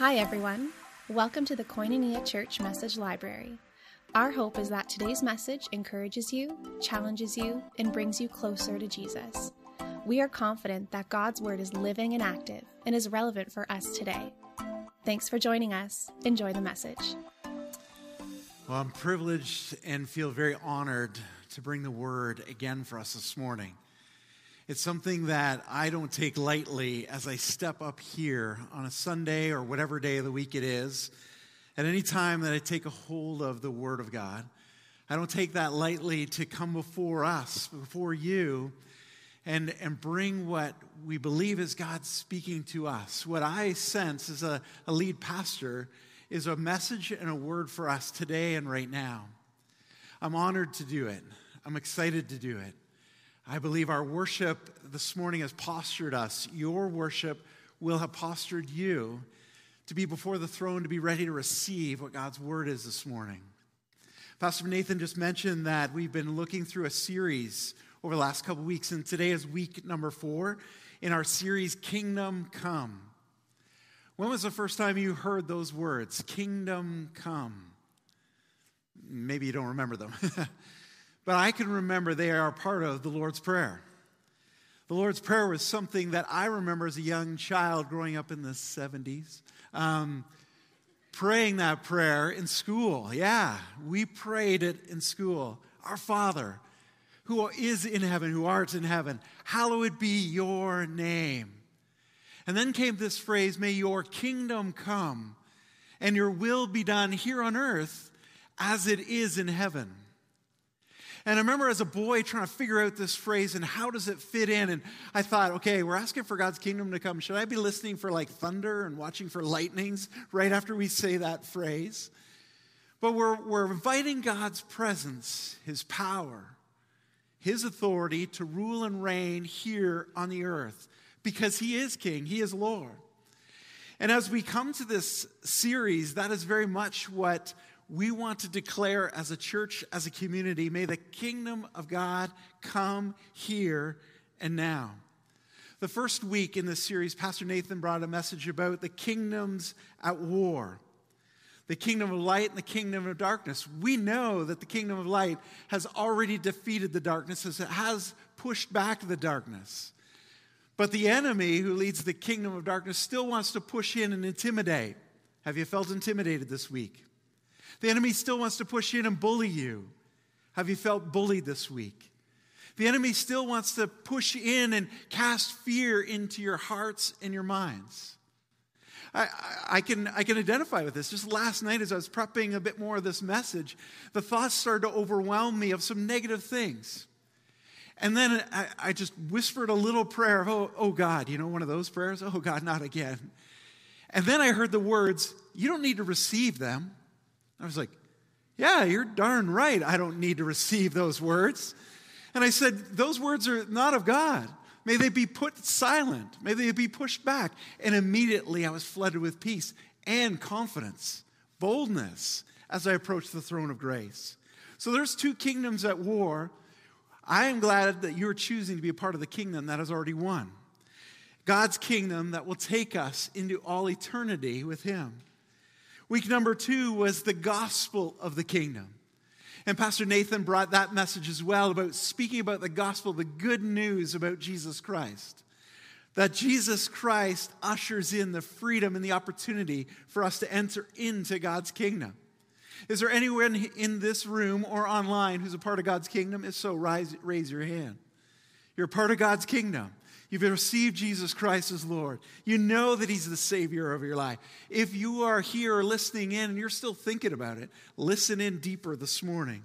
Hi, everyone. Welcome to the Koinonia Church Message Library. Our hope is that today's message encourages you, challenges you, and brings you closer to Jesus. We are confident that God's Word is living and active and is relevant for us today. Thanks for joining us. Enjoy the message. Well, I'm privileged and feel very honored to bring the Word again for us this morning. It's something that I don't take lightly as I step up here on a Sunday or whatever day of the week it is. At any time that I take a hold of the Word of God, I don't take that lightly to come before us, before you, and, and bring what we believe is God speaking to us. What I sense as a, a lead pastor is a message and a word for us today and right now. I'm honored to do it. I'm excited to do it. I believe our worship this morning has postured us. Your worship will have postured you to be before the throne, to be ready to receive what God's word is this morning. Pastor Nathan just mentioned that we've been looking through a series over the last couple weeks, and today is week number four in our series, Kingdom Come. When was the first time you heard those words, Kingdom Come? Maybe you don't remember them. But I can remember they are part of the Lord's Prayer. The Lord's Prayer was something that I remember as a young child growing up in the 70s. Um, praying that prayer in school. Yeah, we prayed it in school. Our Father, who is in heaven, who art in heaven, hallowed be your name. And then came this phrase, may your kingdom come and your will be done here on earth as it is in heaven. And I remember as a boy trying to figure out this phrase and how does it fit in. And I thought, okay, we're asking for God's kingdom to come. Should I be listening for like thunder and watching for lightnings right after we say that phrase? But we're, we're inviting God's presence, His power, His authority to rule and reign here on the earth because He is King, He is Lord. And as we come to this series, that is very much what we want to declare as a church, as a community, may the kingdom of God come here and now. The first week in this series, Pastor Nathan brought a message about the kingdoms at war the kingdom of light and the kingdom of darkness. We know that the kingdom of light has already defeated the darkness, as it has pushed back the darkness. But the enemy who leads the kingdom of darkness still wants to push in and intimidate. Have you felt intimidated this week? The enemy still wants to push in and bully you. Have you felt bullied this week? The enemy still wants to push in and cast fear into your hearts and your minds. I, I, can, I can identify with this. Just last night, as I was prepping a bit more of this message, the thoughts started to overwhelm me of some negative things. And then I, I just whispered a little prayer of, oh, oh God, you know, one of those prayers? Oh God, not again. And then I heard the words, you don't need to receive them. I was like, Yeah, you're darn right. I don't need to receive those words. And I said, Those words are not of God. May they be put silent. May they be pushed back. And immediately I was flooded with peace and confidence, boldness as I approached the throne of grace. So there's two kingdoms at war. I am glad that you're choosing to be a part of the kingdom that has already won. God's kingdom that will take us into all eternity with Him. Week number two was the gospel of the kingdom. And Pastor Nathan brought that message as well about speaking about the gospel, the good news about Jesus Christ. That Jesus Christ ushers in the freedom and the opportunity for us to enter into God's kingdom. Is there anyone in this room or online who's a part of God's kingdom? If so, rise, raise your hand. You're part of God's kingdom. You've received Jesus Christ as Lord. You know that He's the Savior of your life. If you are here listening in and you're still thinking about it, listen in deeper this morning.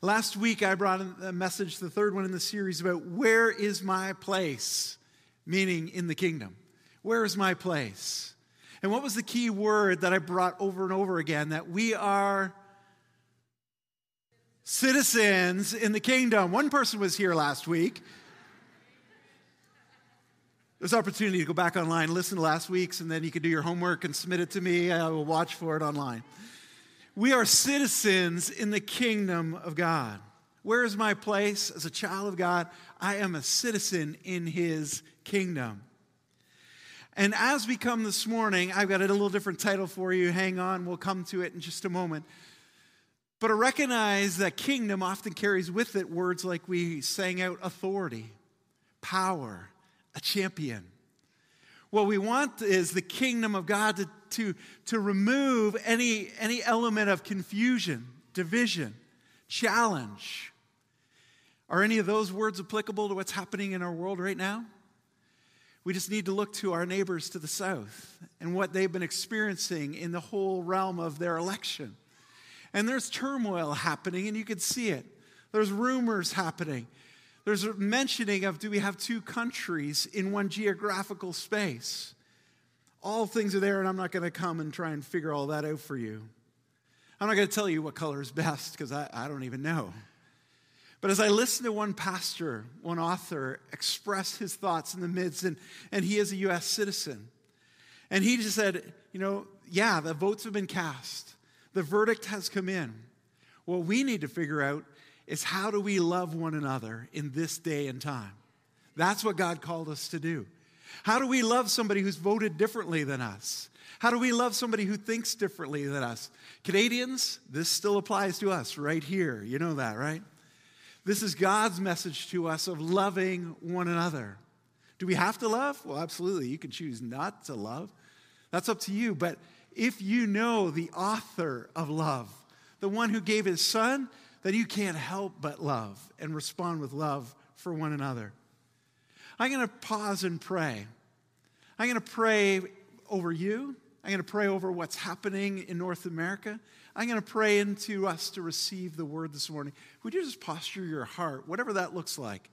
Last week, I brought a message, the third one in the series, about where is my place, meaning in the kingdom. Where is my place? And what was the key word that I brought over and over again? That we are citizens in the kingdom. One person was here last week. There's opportunity to go back online, listen to last week's, and then you can do your homework and submit it to me. I will watch for it online. We are citizens in the kingdom of God. Where is my place as a child of God? I am a citizen in his kingdom. And as we come this morning, I've got a little different title for you. Hang on, we'll come to it in just a moment. But I recognize that kingdom often carries with it words like we sang out authority, power, a champion. What we want is the kingdom of God to, to, to remove any, any element of confusion, division, challenge. Are any of those words applicable to what's happening in our world right now? We just need to look to our neighbors to the south and what they've been experiencing in the whole realm of their election. And there's turmoil happening, and you can see it. There's rumors happening. There's a mentioning of do we have two countries in one geographical space? All things are there, and I'm not going to come and try and figure all that out for you. I'm not going to tell you what color is best because I, I don't even know. But as I listened to one pastor, one author, express his thoughts in the midst, and, and he is a U.S. citizen, and he just said, you know, yeah, the votes have been cast, the verdict has come in. What we need to figure out is how do we love one another in this day and time? That's what God called us to do. How do we love somebody who's voted differently than us? How do we love somebody who thinks differently than us? Canadians, this still applies to us right here. You know that, right? This is God's message to us of loving one another. Do we have to love? Well, absolutely. You can choose not to love. That's up to you. But if you know the author of love, the one who gave his son, then you can't help but love and respond with love for one another. I'm going to pause and pray. I'm going to pray over you. I'm going to pray over what's happening in North America. I'm going to pray into us to receive the word this morning. Would you just posture your heart, whatever that looks like,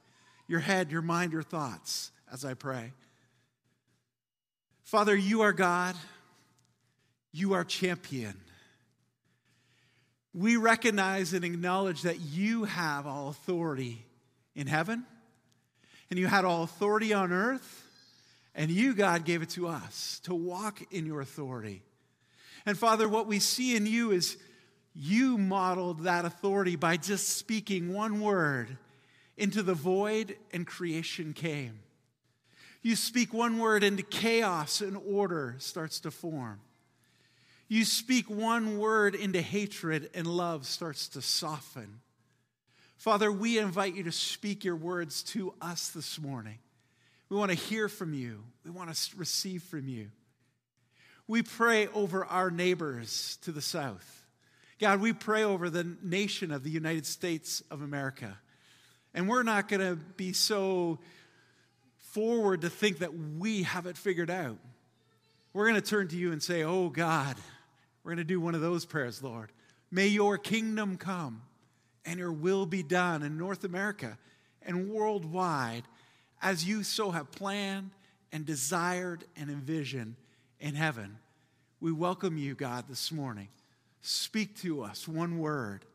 your head, your mind, your thoughts, as I pray? Father, you are God, you are champion. We recognize and acknowledge that you have all authority in heaven, and you had all authority on earth, and you, God, gave it to us to walk in your authority. And Father, what we see in you is you modeled that authority by just speaking one word into the void, and creation came. You speak one word into chaos, and order starts to form. You speak one word into hatred, and love starts to soften. Father, we invite you to speak your words to us this morning. We want to hear from you, we want to receive from you. We pray over our neighbors to the south. God, we pray over the nation of the United States of America. And we're not going to be so forward to think that we have it figured out. We're going to turn to you and say, Oh God, we're going to do one of those prayers, Lord. May your kingdom come and your will be done in North America and worldwide as you so have planned and desired and envisioned in heaven. We welcome you, God, this morning. Speak to us one word,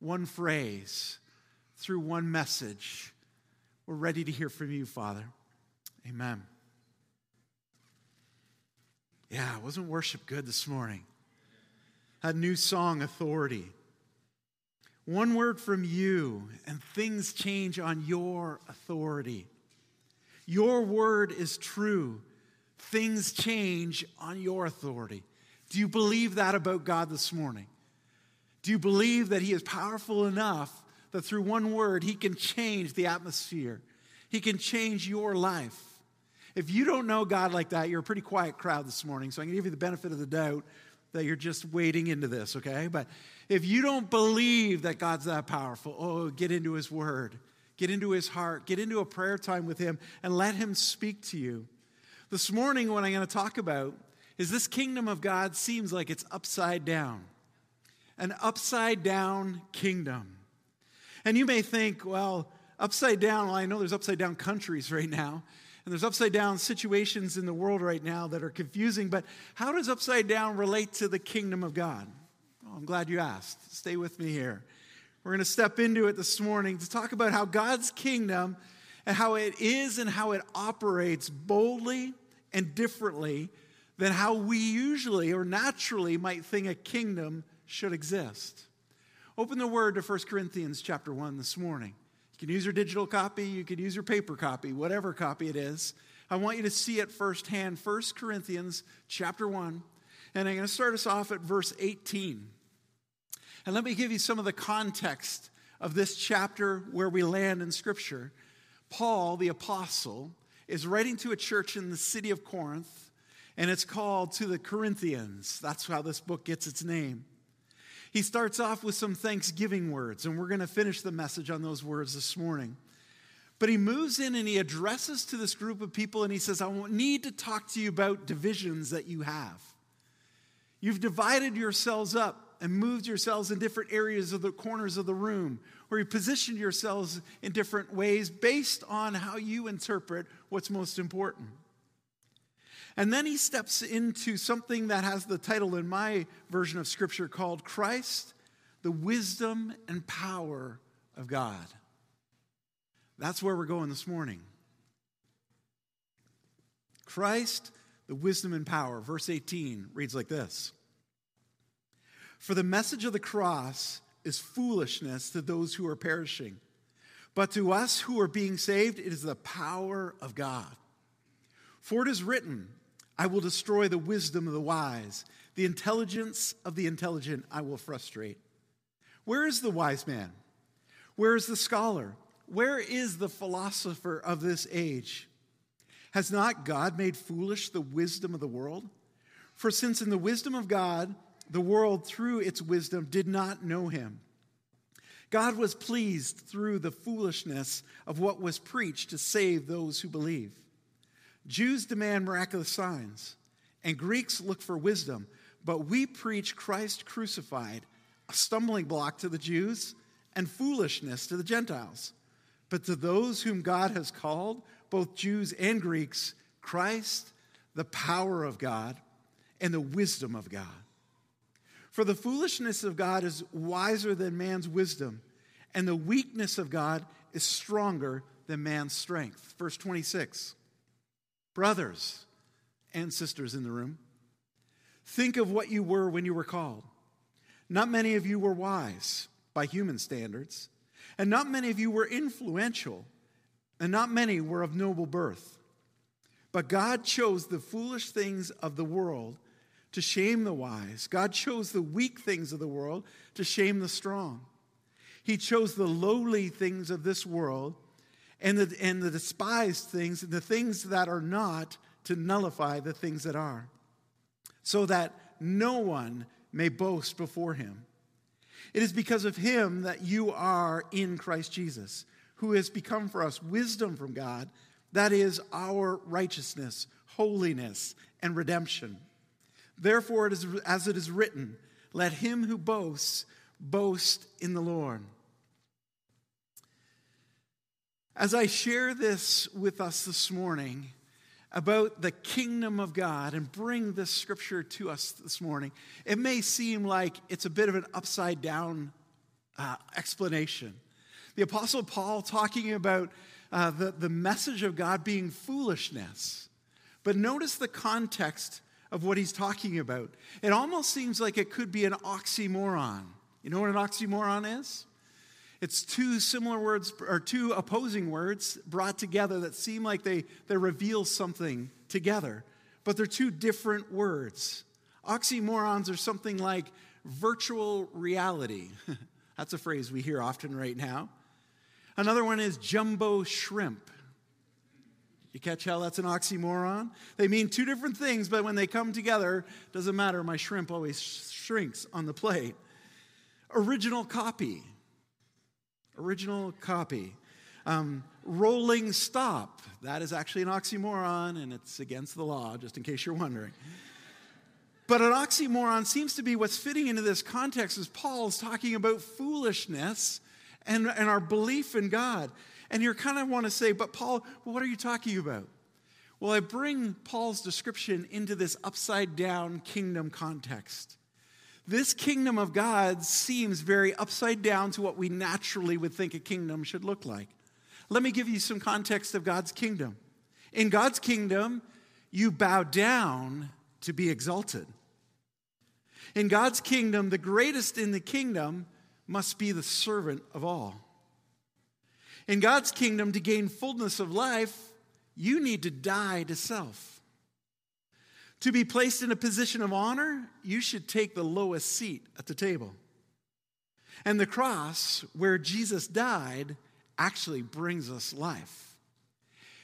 one phrase, through one message. We're ready to hear from you, Father. Amen. Yeah, wasn't worship good this morning? That new song, Authority. One word from you, and things change on your authority. Your word is true things change on your authority. Do you believe that about God this morning? Do you believe that He is powerful enough that through one word He can change the atmosphere? He can change your life. If you don't know God like that, you're a pretty quiet crowd this morning, so I'm going to give you the benefit of the doubt that you're just wading into this, okay? But if you don't believe that God's that powerful, oh, get into His Word, get into His heart, get into a prayer time with Him, and let Him speak to you. This morning, what I'm going to talk about is this kingdom of God seems like it's upside down. An upside down kingdom. And you may think, well, upside down, well, I know there's upside down countries right now, and there's upside down situations in the world right now that are confusing, but how does upside down relate to the kingdom of God? I'm glad you asked. Stay with me here. We're going to step into it this morning to talk about how God's kingdom and how it is and how it operates boldly and differently than how we usually or naturally might think a kingdom should exist. Open the word to 1 Corinthians chapter 1 this morning. You can use your digital copy, you can use your paper copy, whatever copy it is. I want you to see it firsthand. 1 Corinthians chapter 1, and I'm going to start us off at verse 18. And let me give you some of the context of this chapter where we land in Scripture. Paul, the apostle, is writing to a church in the city of Corinth, and it's called To the Corinthians. That's how this book gets its name. He starts off with some thanksgiving words, and we're going to finish the message on those words this morning. But he moves in and he addresses to this group of people and he says, I need to talk to you about divisions that you have. You've divided yourselves up and moved yourselves in different areas of the corners of the room, or you positioned yourselves in different ways based on how you interpret what's most important. And then he steps into something that has the title in my version of Scripture called Christ, the wisdom and power of God. That's where we're going this morning. Christ, the wisdom and power. Verse 18 reads like this For the message of the cross is foolishness to those who are perishing, but to us who are being saved, it is the power of God. For it is written, I will destroy the wisdom of the wise. The intelligence of the intelligent I will frustrate. Where is the wise man? Where is the scholar? Where is the philosopher of this age? Has not God made foolish the wisdom of the world? For since in the wisdom of God, the world through its wisdom did not know him, God was pleased through the foolishness of what was preached to save those who believe. Jews demand miraculous signs, and Greeks look for wisdom, but we preach Christ crucified, a stumbling block to the Jews and foolishness to the Gentiles. But to those whom God has called, both Jews and Greeks, Christ, the power of God and the wisdom of God. For the foolishness of God is wiser than man's wisdom, and the weakness of God is stronger than man's strength. Verse 26 Brothers and sisters in the room, think of what you were when you were called. Not many of you were wise by human standards, and not many of you were influential, and not many were of noble birth. But God chose the foolish things of the world to shame the wise. God chose the weak things of the world to shame the strong. He chose the lowly things of this world and the, and the despised things, and the things that are not, to nullify the things that are, so that no one may boast before him. It is because of him that you are in Christ Jesus, who has become for us wisdom from God, that is our righteousness, holiness, and redemption. Therefore, it is, as it is written, let him who boasts boast in the Lord. As I share this with us this morning about the kingdom of God and bring this scripture to us this morning, it may seem like it's a bit of an upside down uh, explanation. The Apostle Paul talking about uh, the, the message of God being foolishness. But notice the context of what he's talking about. It almost seems like it could be an oxymoron. You know what an oxymoron is? It's two similar words or two opposing words brought together that seem like they, they reveal something together, but they're two different words. Oxymorons are something like virtual reality. That's a phrase we hear often right now. Another one is jumbo shrimp. You catch how that's an oxymoron? They mean two different things, but when they come together, doesn't matter. My shrimp always shrinks on the plate. Original copy original copy. Um, rolling stop. That is actually an oxymoron and it's against the law, just in case you're wondering. But an oxymoron seems to be what's fitting into this context as Paul's talking about foolishness and, and our belief in God. And you kind of want to say, but Paul, what are you talking about? Well, I bring Paul's description into this upside down kingdom context. This kingdom of God seems very upside down to what we naturally would think a kingdom should look like. Let me give you some context of God's kingdom. In God's kingdom, you bow down to be exalted. In God's kingdom, the greatest in the kingdom must be the servant of all. In God's kingdom, to gain fullness of life, you need to die to self. To be placed in a position of honor, you should take the lowest seat at the table. And the cross, where Jesus died, actually brings us life.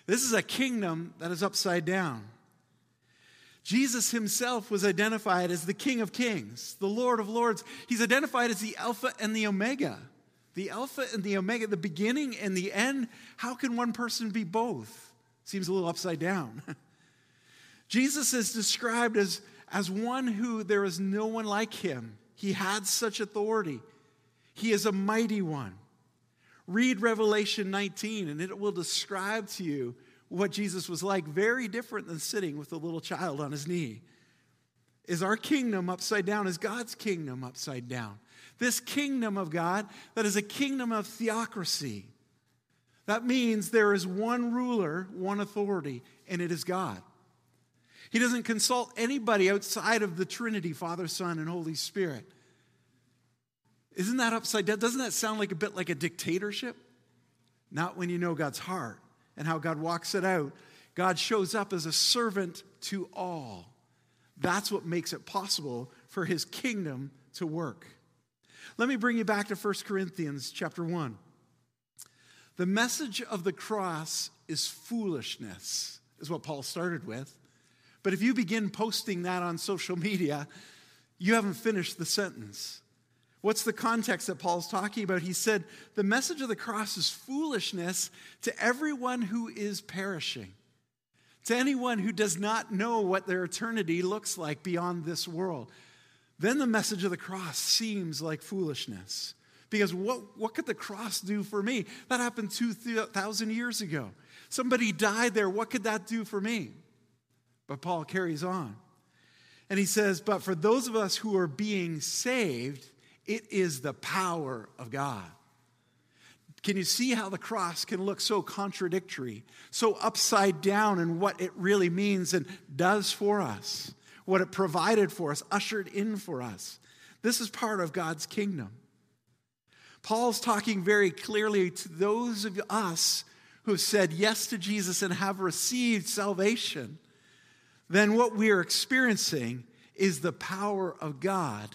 This is a kingdom that is upside down. Jesus himself was identified as the King of Kings, the Lord of Lords. He's identified as the Alpha and the Omega. The Alpha and the Omega, the beginning and the end. How can one person be both? Seems a little upside down. Jesus is described as, as one who there is no one like him. He had such authority. He is a mighty one. Read Revelation 19, and it will describe to you what Jesus was like, very different than sitting with a little child on his knee. Is our kingdom upside down? Is God's kingdom upside down? This kingdom of God that is a kingdom of theocracy. That means there is one ruler, one authority, and it is God. He doesn't consult anybody outside of the Trinity, Father, Son, and Holy Spirit. Isn't that upside down? Doesn't that sound like a bit like a dictatorship? Not when you know God's heart and how God walks it out. God shows up as a servant to all. That's what makes it possible for his kingdom to work. Let me bring you back to 1 Corinthians chapter 1. The message of the cross is foolishness, is what Paul started with. But if you begin posting that on social media, you haven't finished the sentence. What's the context that Paul's talking about? He said, The message of the cross is foolishness to everyone who is perishing, to anyone who does not know what their eternity looks like beyond this world. Then the message of the cross seems like foolishness. Because what, what could the cross do for me? That happened 2,000 years ago. Somebody died there. What could that do for me? But Paul carries on. And he says, But for those of us who are being saved, it is the power of God. Can you see how the cross can look so contradictory, so upside down in what it really means and does for us, what it provided for us, ushered in for us? This is part of God's kingdom. Paul's talking very clearly to those of us who have said yes to Jesus and have received salvation. Then what we are experiencing is the power of God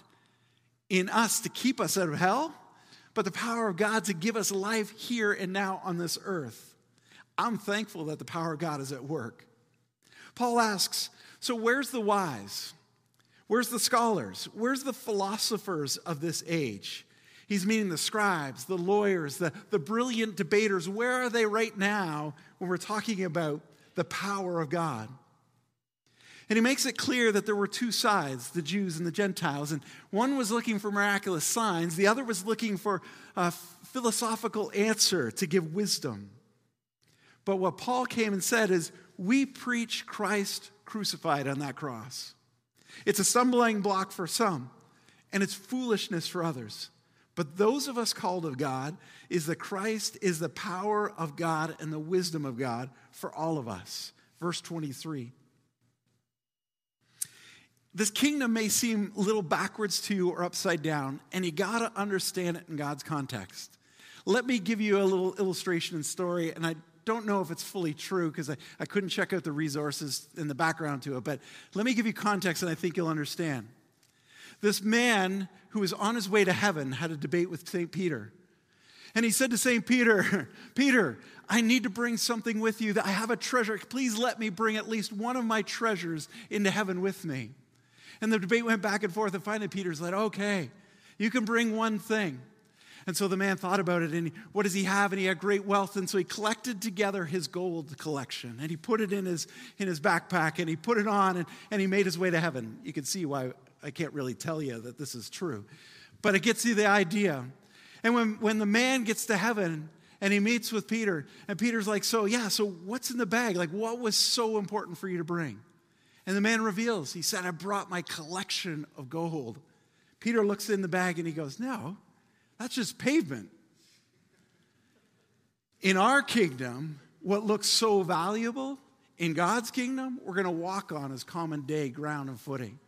in us to keep us out of hell, but the power of God to give us life here and now on this earth. I'm thankful that the power of God is at work. Paul asks, So where's the wise? Where's the scholars? Where's the philosophers of this age? He's meaning the scribes, the lawyers, the, the brilliant debaters. Where are they right now when we're talking about the power of God? And he makes it clear that there were two sides, the Jews and the Gentiles. And one was looking for miraculous signs, the other was looking for a philosophical answer to give wisdom. But what Paul came and said is, we preach Christ crucified on that cross. It's a stumbling block for some, and it's foolishness for others. But those of us called of God is that Christ is the power of God and the wisdom of God for all of us. Verse 23 this kingdom may seem a little backwards to you or upside down, and you got to understand it in God's context. Let me give you a little illustration and story, and I don't know if it's fully true because I, I couldn't check out the resources in the background to it, but let me give you context and I think you'll understand. This man who was on his way to heaven had a debate with St. Peter. And he said to St. Peter, Peter, I need to bring something with you. That I have a treasure. Please let me bring at least one of my treasures into heaven with me. And the debate went back and forth, and finally Peter's like, okay, you can bring one thing. And so the man thought about it, and what does he have? And he had great wealth, and so he collected together his gold collection, and he put it in his, in his backpack, and he put it on, and, and he made his way to heaven. You can see why I can't really tell you that this is true. But it gets you the idea. And when, when the man gets to heaven, and he meets with Peter, and Peter's like, So, yeah, so what's in the bag? Like, what was so important for you to bring? And the man reveals, he said, I brought my collection of gold. Peter looks in the bag and he goes, No, that's just pavement. In our kingdom, what looks so valuable in God's kingdom, we're going to walk on as common day ground and footing.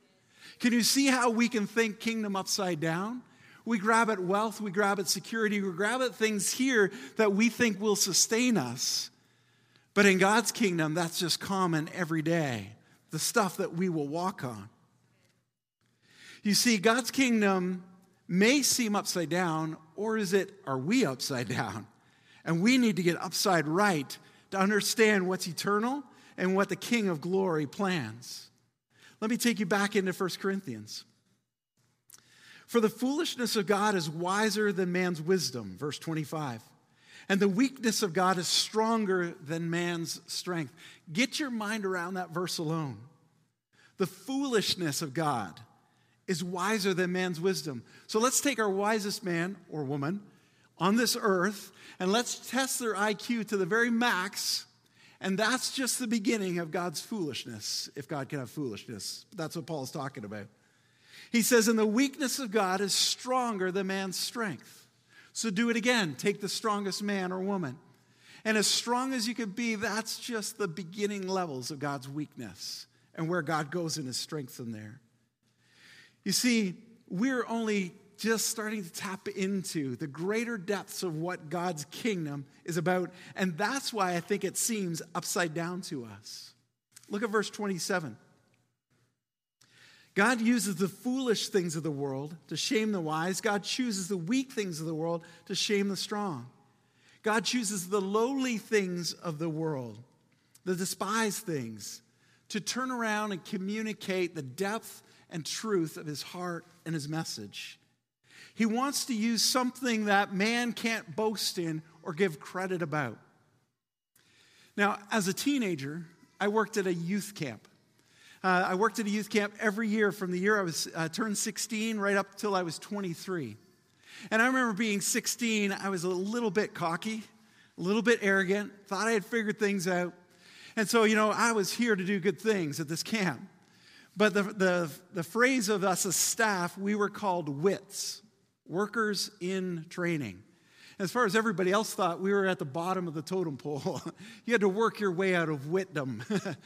Can you see how we can think kingdom upside down? We grab at wealth, we grab at security, we grab at things here that we think will sustain us. But in God's kingdom, that's just common every day, the stuff that we will walk on. You see, God's kingdom may seem upside down, or is it, are we upside down? And we need to get upside right to understand what's eternal and what the King of glory plans. Let me take you back into 1 Corinthians. For the foolishness of God is wiser than man's wisdom, verse 25. And the weakness of God is stronger than man's strength. Get your mind around that verse alone. The foolishness of God is wiser than man's wisdom. So let's take our wisest man or woman on this earth and let's test their IQ to the very max. And that's just the beginning of God's foolishness, if God can have foolishness. That's what Paul's talking about. He says, And the weakness of God is stronger than man's strength. So do it again. Take the strongest man or woman. And as strong as you could be, that's just the beginning levels of God's weakness and where God goes in his strength in there. You see, we're only just starting to tap into the greater depths of what God's kingdom is about. And that's why I think it seems upside down to us. Look at verse 27. God uses the foolish things of the world to shame the wise. God chooses the weak things of the world to shame the strong. God chooses the lowly things of the world, the despised things, to turn around and communicate the depth and truth of his heart and his message. He wants to use something that man can't boast in or give credit about. Now, as a teenager, I worked at a youth camp. Uh, I worked at a youth camp every year from the year I was uh, turned 16 right up till I was 23. And I remember being 16, I was a little bit cocky, a little bit arrogant, thought I had figured things out. And so, you know, I was here to do good things at this camp. But the, the, the phrase of us as staff, we were called WITs workers in training. As far as everybody else thought, we were at the bottom of the totem pole. you had to work your way out of witdom.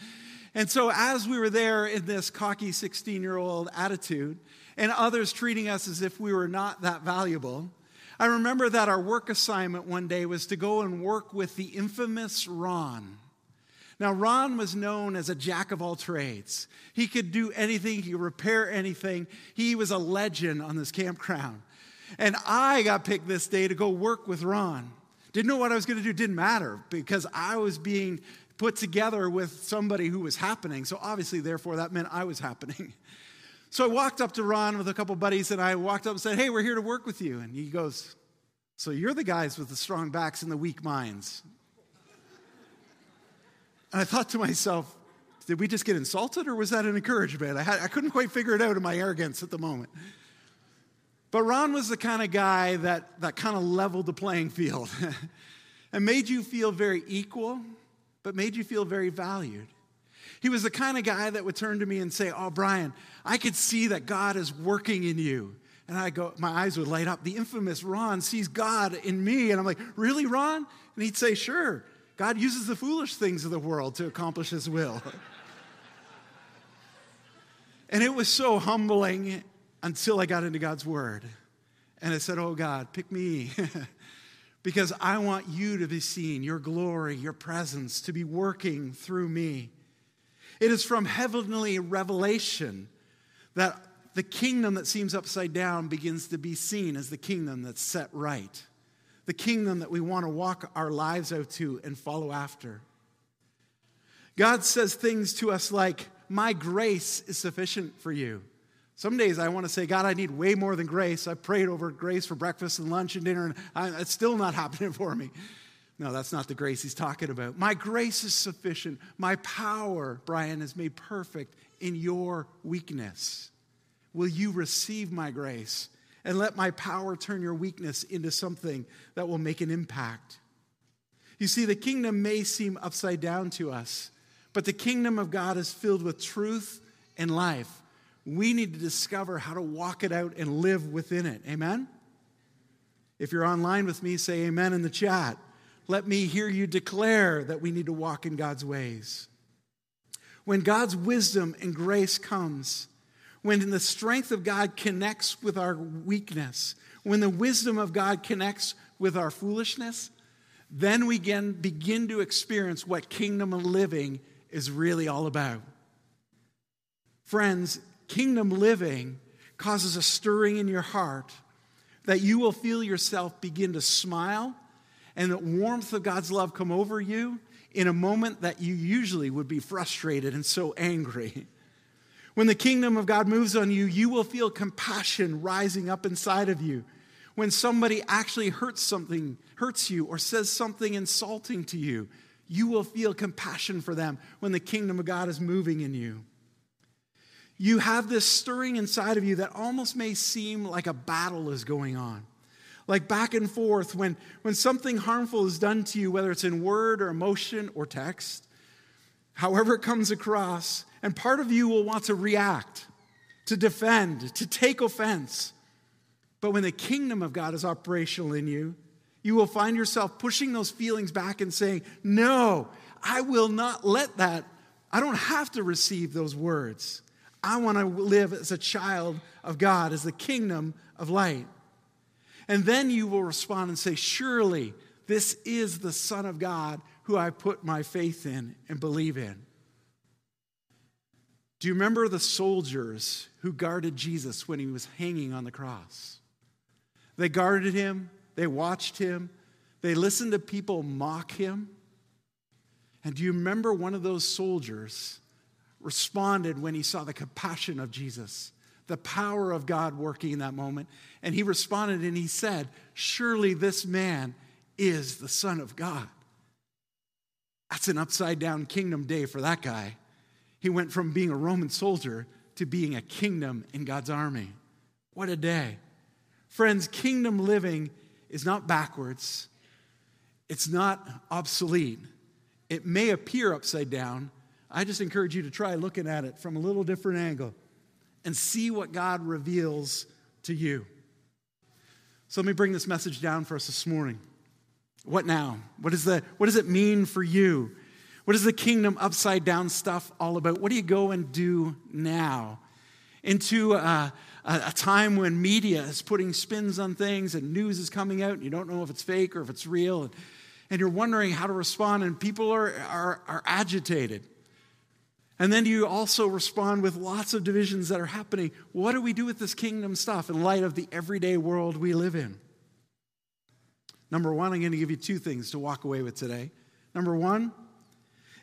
and so, as we were there in this cocky 16 year old attitude, and others treating us as if we were not that valuable, I remember that our work assignment one day was to go and work with the infamous Ron. Now, Ron was known as a jack of all trades. He could do anything, he could repair anything. He was a legend on this campground. And I got picked this day to go work with Ron. Didn't know what I was going to do, didn't matter because I was being put together with somebody who was happening. So obviously, therefore, that meant I was happening. So I walked up to Ron with a couple buddies and I walked up and said, Hey, we're here to work with you. And he goes, So you're the guys with the strong backs and the weak minds. And I thought to myself, did we just get insulted or was that an encouragement? I, had, I couldn't quite figure it out in my arrogance at the moment. But Ron was the kind of guy that, that kind of leveled the playing field and made you feel very equal, but made you feel very valued. He was the kind of guy that would turn to me and say, Oh, Bryan, I could see that God is working in you. And I go, my eyes would light up. The infamous Ron sees God in me. And I'm like, Really, Ron? And he'd say, Sure. God uses the foolish things of the world to accomplish his will. and it was so humbling until I got into God's Word. And I said, Oh God, pick me. because I want you to be seen, your glory, your presence to be working through me. It is from heavenly revelation that the kingdom that seems upside down begins to be seen as the kingdom that's set right, the kingdom that we want to walk our lives out to and follow after. God says things to us like, My grace is sufficient for you. Some days I want to say, God, I need way more than grace. I prayed over grace for breakfast and lunch and dinner, and I, it's still not happening for me. No, that's not the grace he's talking about. My grace is sufficient. My power, Bryan, is made perfect in your weakness. Will you receive my grace and let my power turn your weakness into something that will make an impact? You see, the kingdom may seem upside down to us, but the kingdom of God is filled with truth and life we need to discover how to walk it out and live within it. Amen? If you're online with me, say amen in the chat. Let me hear you declare that we need to walk in God's ways. When God's wisdom and grace comes, when the strength of God connects with our weakness, when the wisdom of God connects with our foolishness, then we can begin to experience what kingdom of living is really all about. Friends, kingdom living causes a stirring in your heart that you will feel yourself begin to smile and the warmth of God's love come over you in a moment that you usually would be frustrated and so angry. When the kingdom of God moves on you, you will feel compassion rising up inside of you. When somebody actually hurts something, hurts you, or says something insulting to you, you will feel compassion for them when the kingdom of God is moving in you. You have this stirring inside of you that almost may seem like a battle is going on. Like back and forth when, when something harmful is done to you, whether it's in word or emotion or text, however it comes across, and part of you will want to react, to defend, to take offense. But when the kingdom of God is operational in you, you will find yourself pushing those feelings back and saying, No, I will not let that. I don't have to receive those words. I want to live as a child of God, as the kingdom of light. And then you will respond and say, Surely this is the Son of God who I put my faith in and believe in. Do you remember the soldiers who guarded Jesus when he was hanging on the cross? They guarded him, they watched him, they listened to people mock him. And do you remember one of those soldiers responded when he saw the compassion of Jesus, the power of God working in that moment? And he responded and he said, Surely this man is the Son of God. That's an upside down kingdom day for that guy. He went from being a Roman soldier to being a kingdom in God's army. What a day. Friends, kingdom living is not backwards, it's not obsolete. It may appear upside down. I just encourage you to try looking at it from a little different angle and see what God reveals to you. So let me bring this message down for us this morning. What now? What, is the, what does it mean for you? What is the kingdom upside down stuff all about? What do you go and do now? Into a, a, time when media is putting spins on things and news is coming out and you don't know if it's fake or if it's real, and, and you're wondering how to respond, and people are, are, are agitated. And then you also respond with lots of divisions that are happening. What do we do with this kingdom stuff in light of the everyday world we live in? Number one, I'm going to give you two things to walk away with today. Number one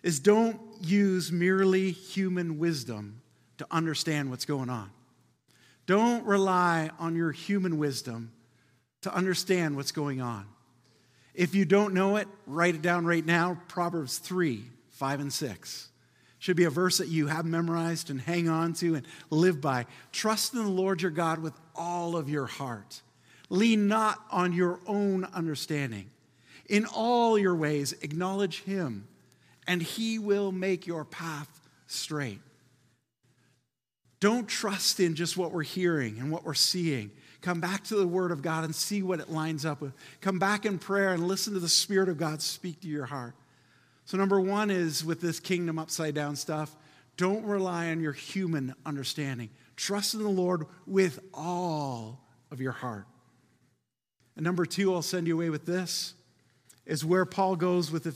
is don't use merely human wisdom to understand what's going on. Don't rely on your human wisdom to understand what's going on. If you don't know it, write it down right now Proverbs 3 5 and 6. Should be a verse that you have memorized and hang on to and live by. Trust in the Lord your God with all of your heart. Lean not on your own understanding. In all your ways, acknowledge him, and he will make your path straight. Don't trust in just what we're hearing and what we're seeing. Come back to the Word of God and see what it lines up with. Come back in prayer and listen to the Spirit of God speak to your heart. So, number one is with this kingdom upside down stuff, don't rely on your human understanding. Trust in the Lord with all of your heart. And number two, I'll send you away with this, is where Paul goes with the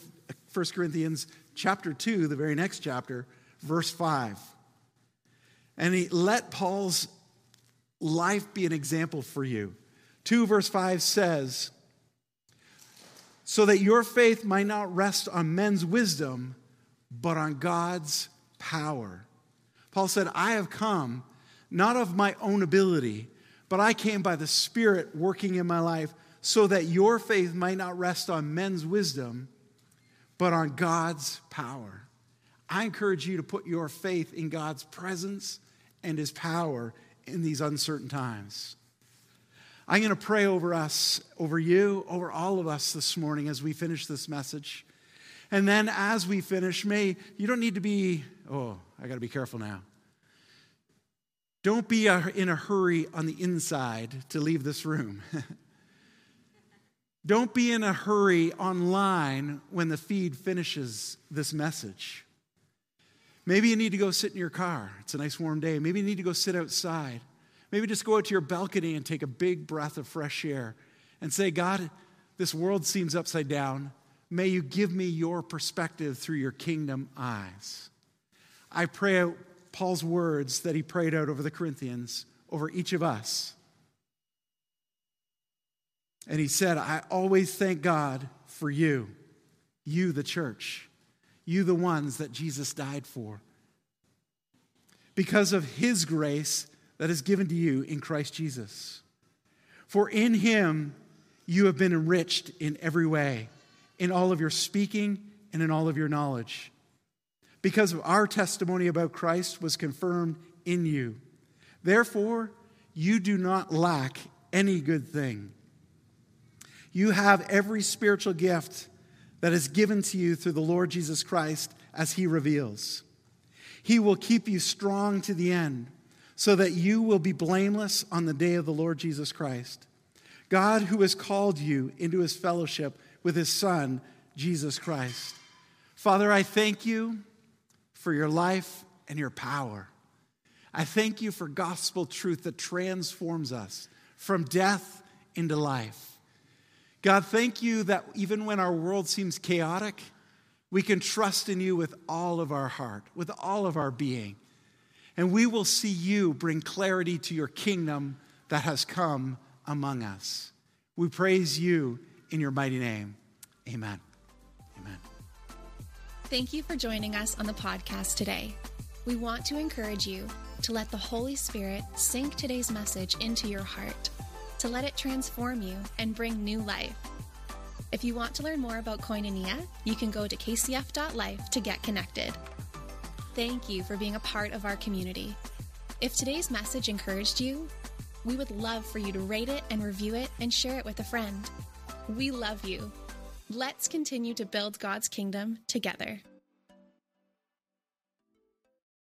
1 Corinthians chapter 2, the very next chapter, verse 5. And he let Paul's life be an example for you. 2 verse 5 says, so that your faith might not rest on men's wisdom, but on God's power. Paul said, I have come not of my own ability, but I came by the Spirit working in my life so that your faith might not rest on men's wisdom, but on God's power. I encourage you to put your faith in God's presence and his power in these uncertain times. I'm going to pray over us, over you, over all of us this morning as we finish this message. And then as we finish, may you don't need to be, oh, I got to be careful now. Don't be uh, in a hurry on the inside to leave this room. don't be in a hurry online when the feed finishes this message. Maybe you need to go sit in your car. It's a nice warm day. Maybe you need to go sit outside. Maybe just go out to your balcony and take a big breath of fresh air and say, God, this world seems upside down, May you give me your perspective through your kingdom eyes. I pray out Paul's words that he prayed out over the Corinthians, over each of us. And he said, I always thank God for you, you, the church, you, the ones that Jesus died for, because of his grace that is given to you in Christ Jesus. For in him you have been enriched in every way, in all of your speaking and in all of your knowledge. Because of our testimony about Christ was confirmed in you. Therefore, you do not lack any good thing. You have every spiritual gift that is given to you through the Lord Jesus Christ as he reveals. He will keep you strong to the end so that you will be blameless on the day of the Lord Jesus Christ. God, who has called you into his fellowship with his Son, Jesus Christ. Father, I thank you for your life and your power. I thank you for gospel truth that transforms us from death into life. God, thank you that even when our world seems chaotic, we can trust in you with all of our heart, with all of our being. And we will see you bring clarity to your kingdom that has come among us. We praise you in your mighty name. Amen. Amen. Thank you for joining us on the podcast today. We want to encourage you to let the Holy Spirit sink today's message into your heart to let it transform you and bring new life. If you want to learn more about Koinonia, you can go to kcf.life to get connected. Thank you for being a part of our community. If today's message encouraged you, we would love for you to rate it and review it and share it with a friend. We love you. Let's continue to build God's kingdom together.